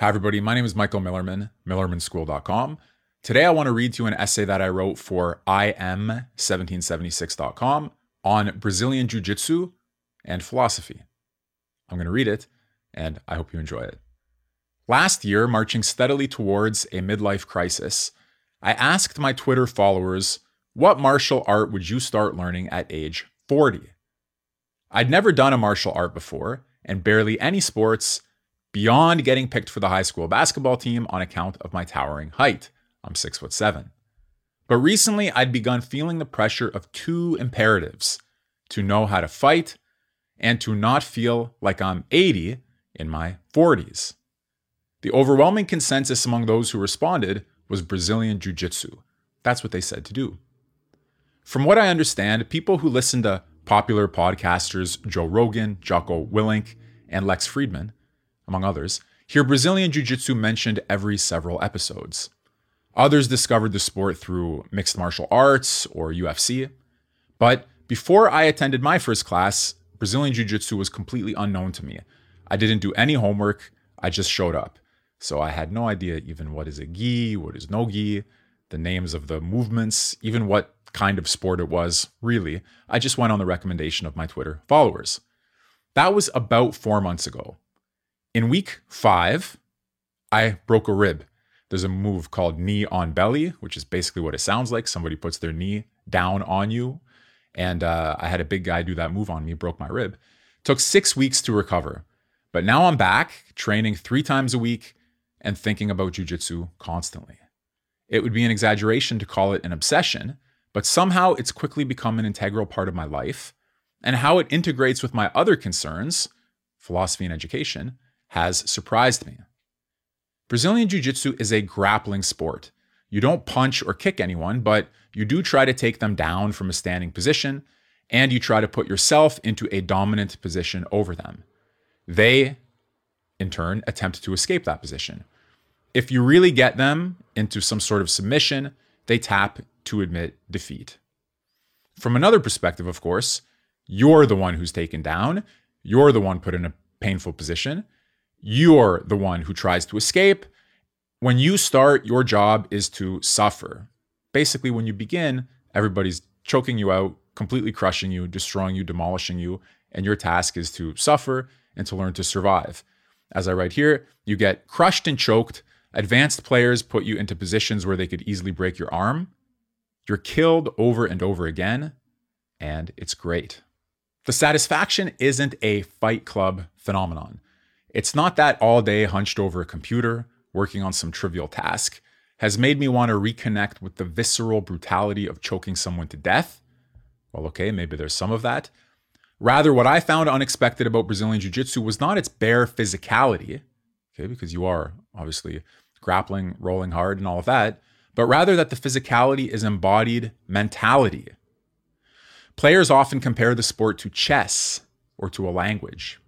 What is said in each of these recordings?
Hi, everybody. My name is Michael Millerman, millermanschool.com. Today, I want to read to you an essay that I wrote for im1776.com on Brazilian Jiu Jitsu and philosophy. I'm going to read it, and I hope you enjoy it. Last year, marching steadily towards a midlife crisis, I asked my Twitter followers, What martial art would you start learning at age 40? I'd never done a martial art before, and barely any sports beyond getting picked for the high school basketball team on account of my towering height. I'm six foot seven. But recently, I'd begun feeling the pressure of two imperatives to know how to fight and to not feel like I'm 80 in my 40s. The overwhelming consensus among those who responded was Brazilian Jiu Jitsu. That's what they said to do. From what I understand, people who listen to popular podcasters Joe Rogan, Jocko Willink, and Lex Fridman among others, hear Brazilian Jiu Jitsu mentioned every several episodes. Others discovered the sport through mixed martial arts or UFC. But before I attended my first class, Brazilian Jiu Jitsu was completely unknown to me. I didn't do any homework, I just showed up. So I had no idea even what is a gi, what is no gi, the names of the movements, even what kind of sport it was, really. I just went on the recommendation of my Twitter followers. That was about four months ago. In week five, I broke a rib. There's a move called knee on belly, which is basically what it sounds like. Somebody puts their knee down on you. And uh, I had a big guy do that move on me, broke my rib. Took six weeks to recover. But now I'm back training three times a week and thinking about jujitsu constantly. It would be an exaggeration to call it an obsession, but somehow it's quickly become an integral part of my life. And how it integrates with my other concerns, philosophy and education, has surprised me. Brazilian Jiu Jitsu is a grappling sport. You don't punch or kick anyone, but you do try to take them down from a standing position, and you try to put yourself into a dominant position over them. They, in turn, attempt to escape that position. If you really get them into some sort of submission, they tap to admit defeat. From another perspective, of course, you're the one who's taken down, you're the one put in a painful position, you're the one who tries to escape. When you start, your job is to suffer. Basically, when you begin, everybody's choking you out, completely crushing you, destroying you, demolishing you, and your task is to suffer and to learn to survive. As I write here, you get crushed and choked. Advanced players put you into positions where they could easily break your arm. You're killed over and over again, and it's great. The satisfaction isn't a fight club phenomenon. It's not that all day hunched over a computer, working on some trivial task, has made me want to reconnect with the visceral brutality of choking someone to death. Well, okay, maybe there's some of that. Rather, what I found unexpected about Brazilian Jiu Jitsu was not its bare physicality, okay, because you are obviously grappling, rolling hard, and all of that, but rather that the physicality is embodied mentality. Players often compare the sport to chess or to a language.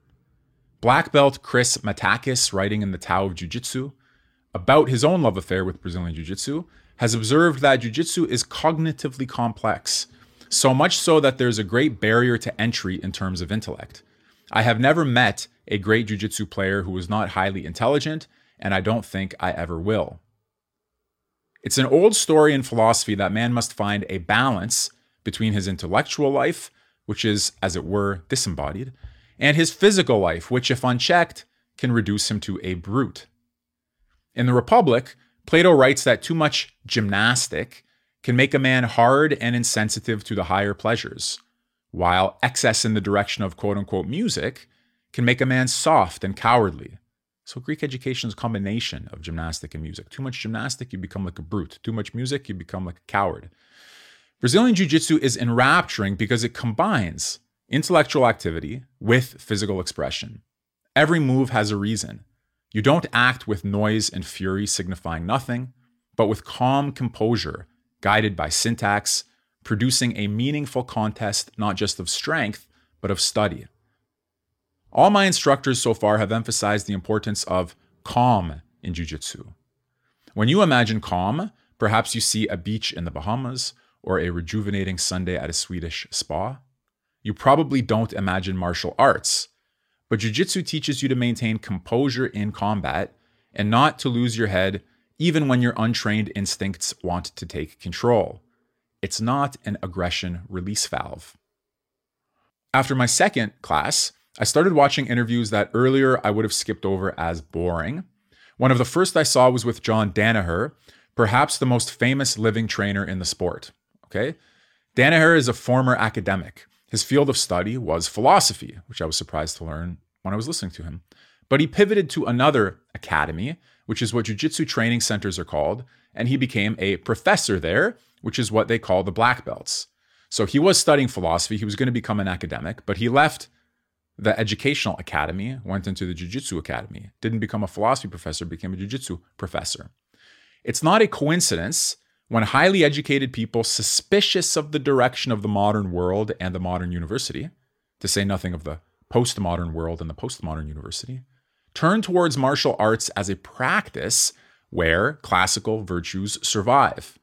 Black belt Chris Matakas, writing in the Tao of Jiu Jitsu about his own love affair with Brazilian Jiu Jitsu, has observed that Jiu Jitsu is cognitively complex, so much so that there's a great barrier to entry in terms of intellect. I have never met a great Jiu Jitsu player who was not highly intelligent, and I don't think I ever will. It's an old story in philosophy that man must find a balance between his intellectual life, which is, as it were, disembodied, and his physical life, which, if unchecked, can reduce him to a brute. In the Republic, Plato writes that too much gymnastic can make a man hard and insensitive to the higher pleasures, while excess in the direction of quote unquote music can make a man soft and cowardly. So, Greek education is a combination of gymnastic and music. Too much gymnastic, you become like a brute. Too much music, you become like a coward. Brazilian Jiu Jitsu is enrapturing because it combines intellectual activity with physical expression. Every move has a reason. You don't act with noise and fury signifying nothing, but with calm composure, guided by syntax, producing a meaningful contest not just of strength, but of study. All my instructors so far have emphasized the importance of calm in Jiu Jitsu. When you imagine calm, perhaps you see a beach in the Bahamas or a rejuvenating Sunday at a Swedish spa you probably don't imagine martial arts. But jujitsu teaches you to maintain composure in combat and not to lose your head even when your untrained instincts want to take control. It's not an aggression release valve. After my second class, I started watching interviews that earlier I would have skipped over as boring. One of the first I saw was with John Danaher, perhaps the most famous living trainer in the sport. Okay? Danaher is a former academic. His field of study was philosophy, which I was surprised to learn when I was listening to him. But he pivoted to another academy, which is what jiu-jitsu training centers are called, and he became a professor there, which is what they call the black belts. So he was studying philosophy, he was going to become an academic, but he left the educational academy, went into the jiu-jitsu academy, didn't become a philosophy professor, became a jiu-jitsu professor. It's not a coincidence when highly educated people suspicious of the direction of the modern world and the modern university, to say nothing of the postmodern world and the postmodern university, turn towards martial arts as a practice where classical virtues survive.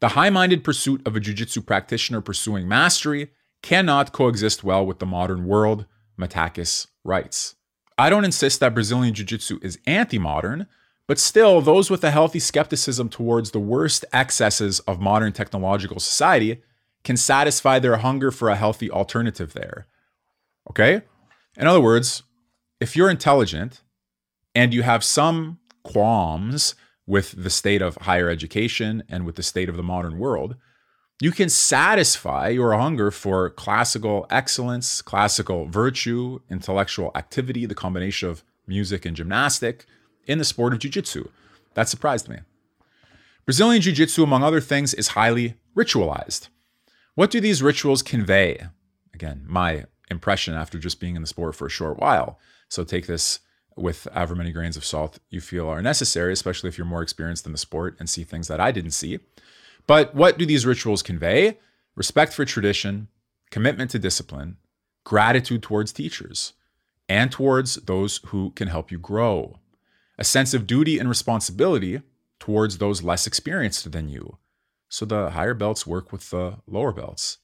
The high minded pursuit of a jiu jitsu practitioner pursuing mastery cannot coexist well with the modern world, Matakas writes. I don't insist that Brazilian Jiu Jitsu is anti modern, but still, those with a healthy skepticism towards the worst excesses of modern technological society can satisfy their hunger for a healthy alternative there. Okay? In other words, if you're intelligent and you have some qualms with the state of higher education and with the state of the modern world, you can satisfy your hunger for classical excellence, classical virtue, intellectual activity, the combination of music and gymnastic in the sport of jiu-jitsu. That surprised me. Brazilian jiu-jitsu among other things is highly ritualized. What do these rituals convey? Again, my impression after just being in the sport for a short while. So take this with however many grains of salt you feel are necessary, especially if you're more experienced in the sport and see things that I didn't see. But what do these rituals convey? Respect for tradition, commitment to discipline, gratitude towards teachers, and towards those who can help you grow, a sense of duty and responsibility towards those less experienced than you. So the higher belts work with the lower belts.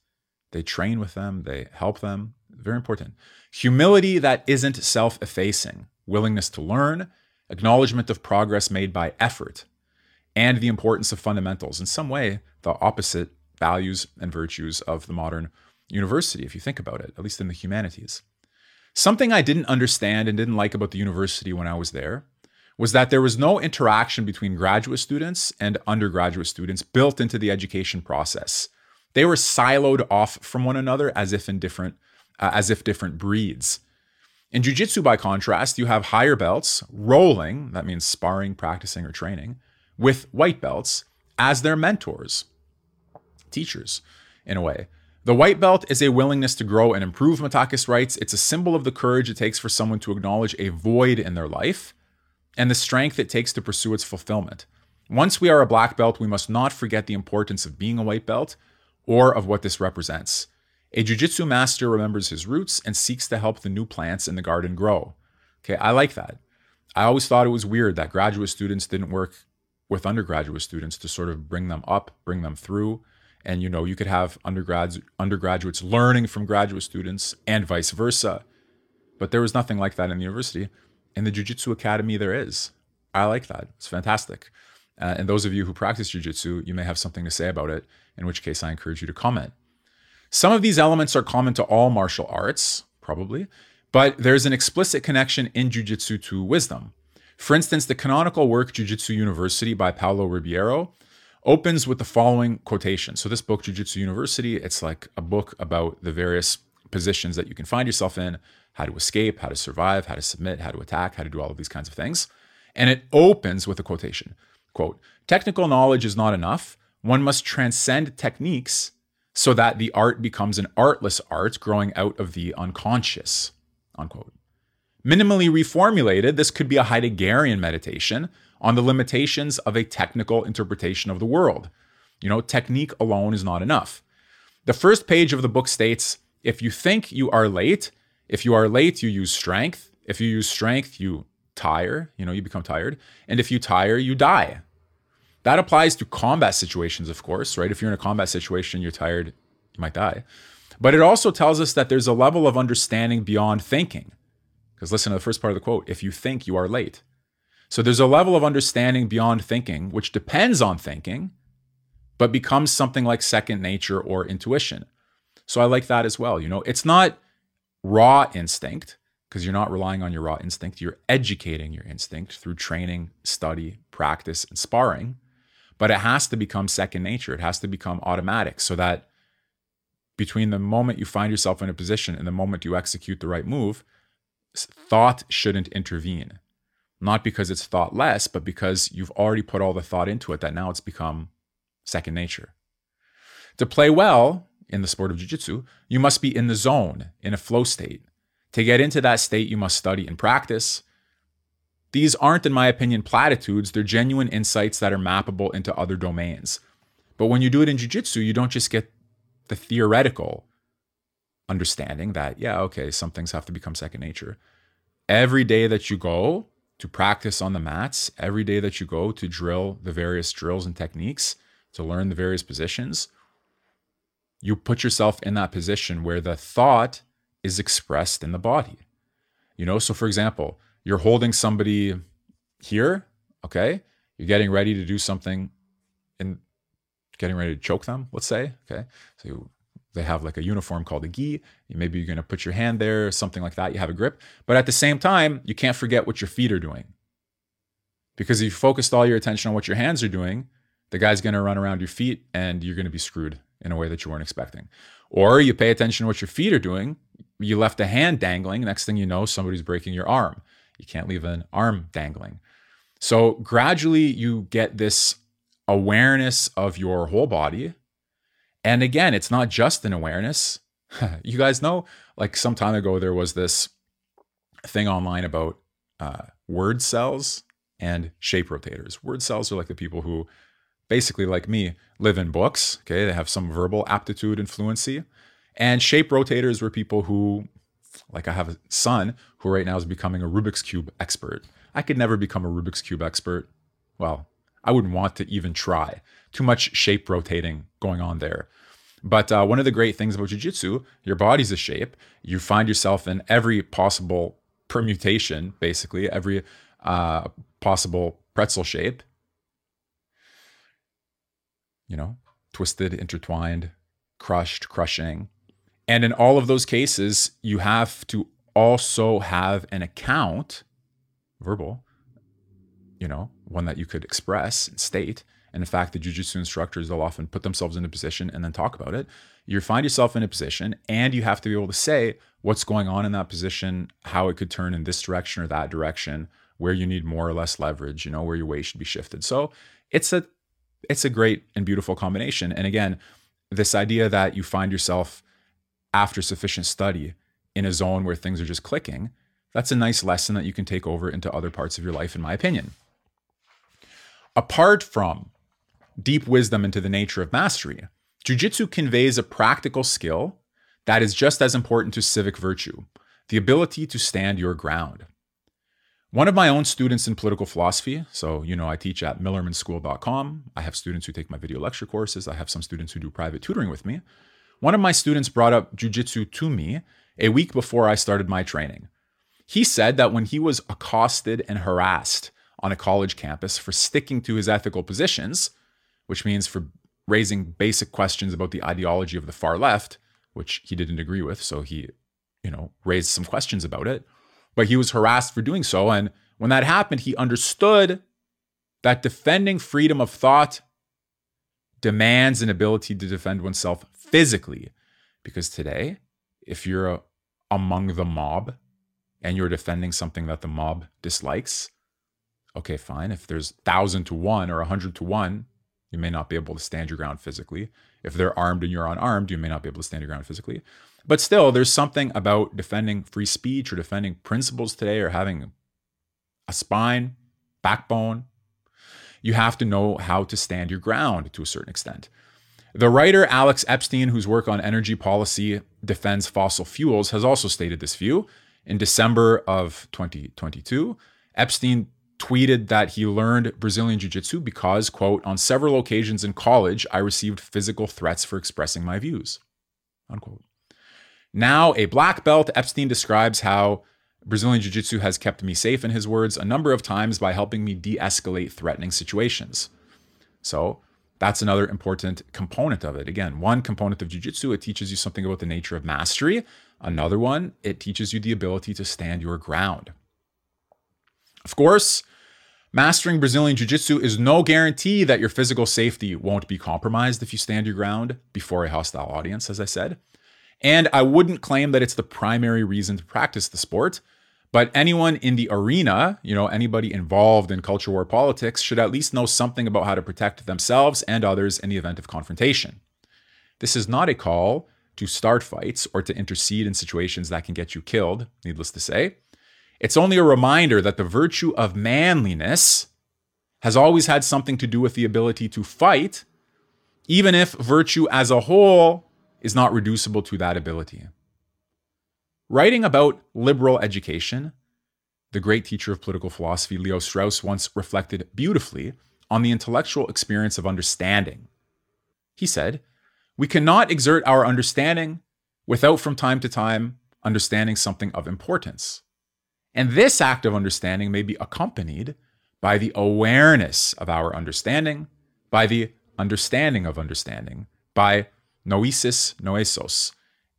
They train with them, they help them. Very important. Humility that isn't self effacing, willingness to learn, acknowledgement of progress made by effort, and the importance of fundamentals. In some way, the opposite values and virtues of the modern university, if you think about it, at least in the humanities. Something I didn't understand and didn't like about the university when I was there was that there was no interaction between graduate students and undergraduate students built into the education process. They were siloed off from one another as if in different uh, as if different breeds. In jiu-jitsu by contrast, you have higher belts rolling, that means sparring, practicing or training, with white belts as their mentors, teachers, in a way. The white belt is a willingness to grow and improve, Matakas writes. It's a symbol of the courage it takes for someone to acknowledge a void in their life and the strength it takes to pursue its fulfillment. Once we are a black belt, we must not forget the importance of being a white belt or of what this represents. A jiu-jitsu master remembers his roots and seeks to help the new plants in the garden grow. Okay, I like that. I always thought it was weird that graduate students didn't work with undergraduate students to sort of bring them up, bring them through. And you know, you could have undergrads undergraduates learning from graduate students and vice versa. But there was nothing like that in the university. In the Jiu-Jitsu Academy, there is. I like that. It's fantastic. Uh, and those of you who practice Jiu-Jitsu, you may have something to say about it, in which case I encourage you to comment. Some of these elements are common to all martial arts, probably, but there's an explicit connection in Jiu-Jitsu to wisdom. For instance, the canonical work Jiu-Jitsu University by Paulo Ribeiro opens with the following quotation. So this book, Jiu-Jitsu University, it's like a book about the various positions that you can find yourself in, how to escape, how to survive, how to submit, how to attack, how to do all of these kinds of things. And it opens with a quotation. Quote, technical knowledge is not enough. One must transcend techniques so that the art becomes an artless art growing out of the unconscious. Unquote. Minimally reformulated, this could be a Heideggerian meditation on the limitations of a technical interpretation of the world. You know, technique alone is not enough. The first page of the book states if you think you are late, if you are late, you use strength. If you use strength, you tire, you know, you become tired. And if you tire, you die. That applies to combat situations, of course, right? If you're in a combat situation, you're tired, you might die. But it also tells us that there's a level of understanding beyond thinking. Because listen to the first part of the quote if you think you are late. So there's a level of understanding beyond thinking, which depends on thinking, but becomes something like second nature or intuition. So I like that as well. You know, it's not raw instinct because you're not relying on your raw instinct. You're educating your instinct through training, study, practice, and sparring. But it has to become second nature. It has to become automatic so that between the moment you find yourself in a position and the moment you execute the right move, thought shouldn't intervene. Not because it's thoughtless, but because you've already put all the thought into it that now it's become second nature. To play well in the sport of jiu-jitsu, you must be in the zone, in a flow state. To get into that state, you must study and practice. These aren't, in my opinion, platitudes. They're genuine insights that are mappable into other domains. But when you do it in jiu-jitsu, you don't just get the theoretical understanding that, yeah, okay, some things have to become second nature. Every day that you go to practice on the mats, every day that you go to drill the various drills and techniques, to learn the various positions, you put yourself in that position where the thought is expressed in the body. You know, so for example, you're holding somebody here, okay? You're getting ready to do something and getting ready to choke them, let's say, okay? So you, they have like a uniform called a gi. Maybe you're going to put your hand there, something like that. You have a grip. But at the same time, you can't forget what your feet are doing. Because if you focused all your attention on what your hands are doing, the guy's going to run around your feet and you're going to be screwed in a way that you weren't expecting. Or you pay attention to what your feet are doing. You left a hand dangling. Next thing you know, somebody's breaking your arm. You can't leave an arm dangling. So gradually, you get this awareness of your whole body. And again, it's not just an awareness. you guys know, like some time ago, there was this thing online about uh, word cells and shape rotators. Word cells are like the people who basically like me, live in books. Okay, they have some verbal aptitude and fluency. And shape rotators were people who, like I have a son who right now is becoming a Rubik's Cube expert. I could never become a Rubik's Cube expert. Well, I wouldn't want to even try. Too much shape rotating going on there. But uh, one of the great things about jujitsu, your body's a shape. You find yourself in every possible permutation, basically, every uh, possible pretzel shape you know, twisted, intertwined, crushed, crushing. And in all of those cases, you have to also have an account, verbal, you know, one that you could express and state. And in fact, the jujitsu instructors, they'll often put themselves in a position and then talk about it. You find yourself in a position and you have to be able to say what's going on in that position, how it could turn in this direction or that direction, where you need more or less leverage, you know, where your weight should be shifted. So it's a it's a great and beautiful combination. And again, this idea that you find yourself after sufficient study in a zone where things are just clicking, that's a nice lesson that you can take over into other parts of your life, in my opinion. Apart from deep wisdom into the nature of mastery, jujitsu conveys a practical skill that is just as important to civic virtue the ability to stand your ground. One of my own students in political philosophy, so you know, I teach at millermanschool.com. I have students who take my video lecture courses. I have some students who do private tutoring with me. One of my students brought up jujitsu to me a week before I started my training. He said that when he was accosted and harassed on a college campus for sticking to his ethical positions, which means for raising basic questions about the ideology of the far left, which he didn't agree with, so he, you know, raised some questions about it but he was harassed for doing so. And when that happened, he understood that defending freedom of thought demands an ability to defend oneself physically. Because today, if you're a, among the mob and you're defending something that the mob dislikes, okay, fine. If there's thousand to one or a hundred to one, you may not be able to stand your ground physically. If they're armed and you're unarmed, you may not be able to stand your ground physically. But still, there's something about defending free speech or defending principles today or having a spine, backbone. You have to know how to stand your ground to a certain extent. The writer Alex Epstein, whose work on energy policy defends fossil fuels, has also stated this view. In December of 2022, Epstein tweeted that he learned Brazilian Jiu Jitsu because, quote, on several occasions in college, I received physical threats for expressing my views, unquote. Now, a black belt, Epstein describes how Brazilian Jiu Jitsu has kept me safe, in his words, a number of times by helping me de escalate threatening situations. So, that's another important component of it. Again, one component of Jiu Jitsu, it teaches you something about the nature of mastery. Another one, it teaches you the ability to stand your ground. Of course, mastering Brazilian Jiu Jitsu is no guarantee that your physical safety won't be compromised if you stand your ground before a hostile audience, as I said. And I wouldn't claim that it's the primary reason to practice the sport. But anyone in the arena, you know, anybody involved in culture war politics should at least know something about how to protect themselves and others in the event of confrontation. This is not a call to start fights or to intercede in situations that can get you killed, needless to say. It's only a reminder that the virtue of manliness has always had something to do with the ability to fight, even if virtue as a whole is not reducible to that ability. Writing about liberal education, the great teacher of political philosophy Leo Strauss once reflected beautifully on the intellectual experience of understanding. He said, We cannot exert our understanding without from time to time understanding something of importance. And this act of understanding may be accompanied by the awareness of our understanding, by the understanding of understanding, by noesis noeseos,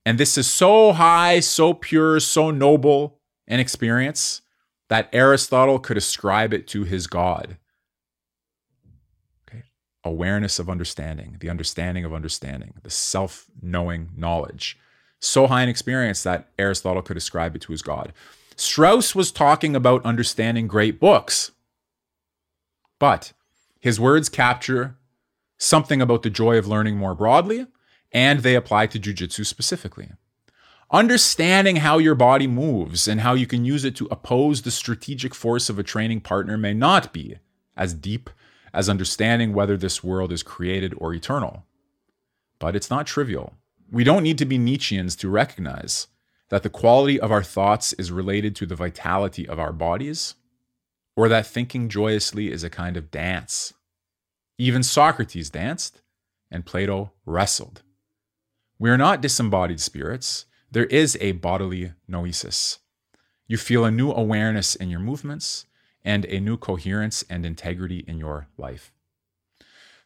and this is so high, so pure, so noble an experience that Aristotle could ascribe it to his God. Okay. Awareness of understanding, the understanding of understanding, the self knowing knowledge. So high an experience that Aristotle could ascribe it to his God. Strauss was talking about understanding great books, but his words capture something about the joy of learning more broadly and they apply to jujitsu specifically. Understanding how your body moves and how you can use it to oppose the strategic force of a training partner may not be as deep as understanding whether this world is created or eternal. But it's not trivial. We don't need to be Nietzscheans to recognize that the quality of our thoughts is related to the vitality of our bodies, or that thinking joyously is a kind of dance. Even Socrates danced, and Plato wrestled. We are not disembodied spirits. There is a bodily noesis. You feel a new awareness in your movements and a new coherence and integrity in your life.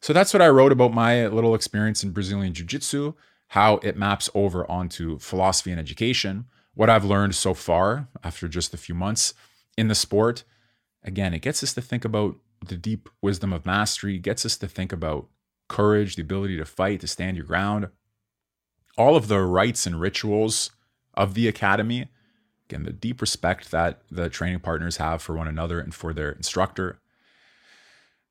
So that's what I wrote about my little experience in Brazilian Jiu Jitsu, how it maps over onto philosophy and education, what I've learned so far after just a few months in the sport. Again, it gets us to think about the deep wisdom of mastery, gets us to think about courage, the ability to fight, to stand your ground, all of the rites and rituals of the academy. Again, the deep respect that the training partners have for one another and for their instructor.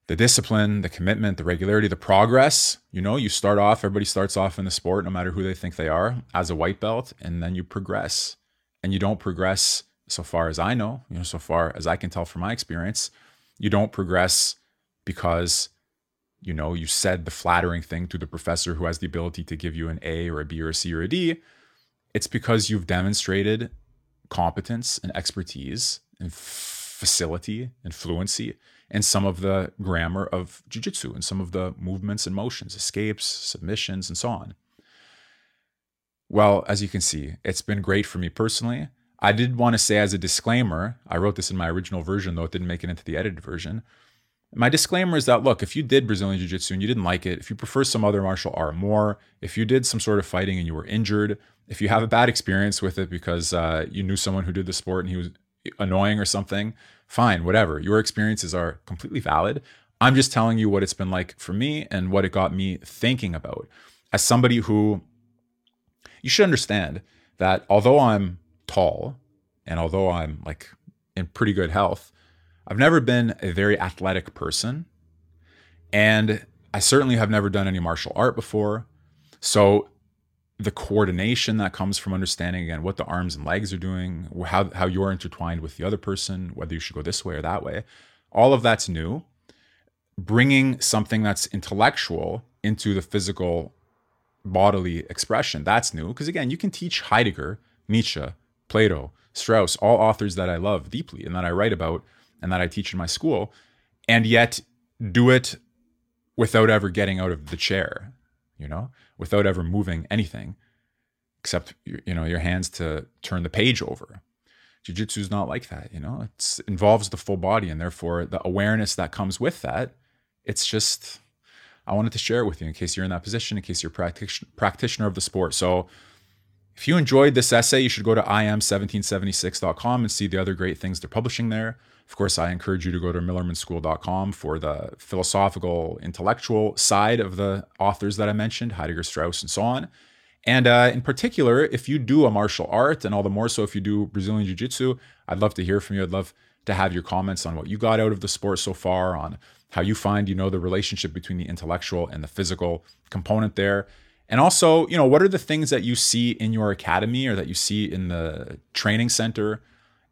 The discipline, the commitment, the regularity, the progress. You know, you start off, everybody starts off in the sport, no matter who they think they are, as a white belt, and then you progress. And you don't progress, so far as I know, you know, so far as I can tell from my experience, you don't progress because you know, you said the flattering thing to the professor who has the ability to give you an A or a B or a C or a D, it's because you've demonstrated competence and expertise and facility and fluency in some of the grammar of jujitsu and some of the movements and motions, escapes, submissions, and so on. Well, as you can see, it's been great for me personally. I did want to say as a disclaimer, I wrote this in my original version, though it didn't make it into the edited version. My disclaimer is that look, if you did Brazilian Jiu Jitsu and you didn't like it, if you prefer some other martial art more, if you did some sort of fighting and you were injured, if you have a bad experience with it because uh, you knew someone who did the sport and he was annoying or something, fine, whatever. Your experiences are completely valid. I'm just telling you what it's been like for me and what it got me thinking about. As somebody who, you should understand that although I'm tall and although I'm like in pretty good health, I've never been a very athletic person. And I certainly have never done any martial art before. So the coordination that comes from understanding again what the arms and legs are doing, how, how you're intertwined with the other person, whether you should go this way or that way, all of that's new. Bringing something that's intellectual into the physical bodily expression, that's new. Because again, you can teach Heidegger, Nietzsche, Plato, Strauss, all authors that I love deeply and that I write about and that I teach in my school, and yet do it without ever getting out of the chair, you know, without ever moving anything except you know your hands to turn the page over. jiu-jitsu is not like that you know it involves the full body and therefore the awareness that comes with that it's just i wanted to share it with you in case you're in that position in case you're a practitioner of the sport so if you enjoyed this essay you should go to im1776.com and see the other great things they're publishing there of course i encourage you to go to millermanschool.com for the philosophical intellectual side of the authors that i mentioned heidegger strauss and so on and uh, in particular, if you do a martial art, and all the more so if you do Brazilian Jiu Jitsu, I'd love to hear from you. I'd love to have your comments on what you got out of the sport so far, on how you find, you know, the relationship between the intellectual and the physical component there. And also, you know, what are the things that you see in your academy or that you see in the training center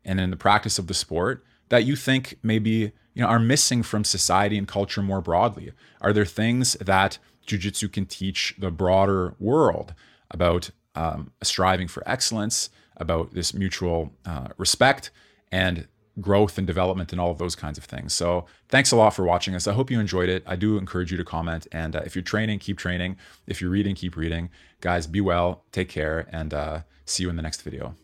and in the practice of the sport that you think maybe, you know, are missing from society and culture more broadly? Are there things that jiu-jitsu can teach the broader world? about um, striving for excellence, about this mutual uh, respect and growth and development and all of those kinds of things. So thanks a lot for watching us. I hope you enjoyed it. I do encourage you to comment. And uh, if you're training, keep training. If you're reading, keep reading. Guys, be well, take care, and uh, see you in the next video.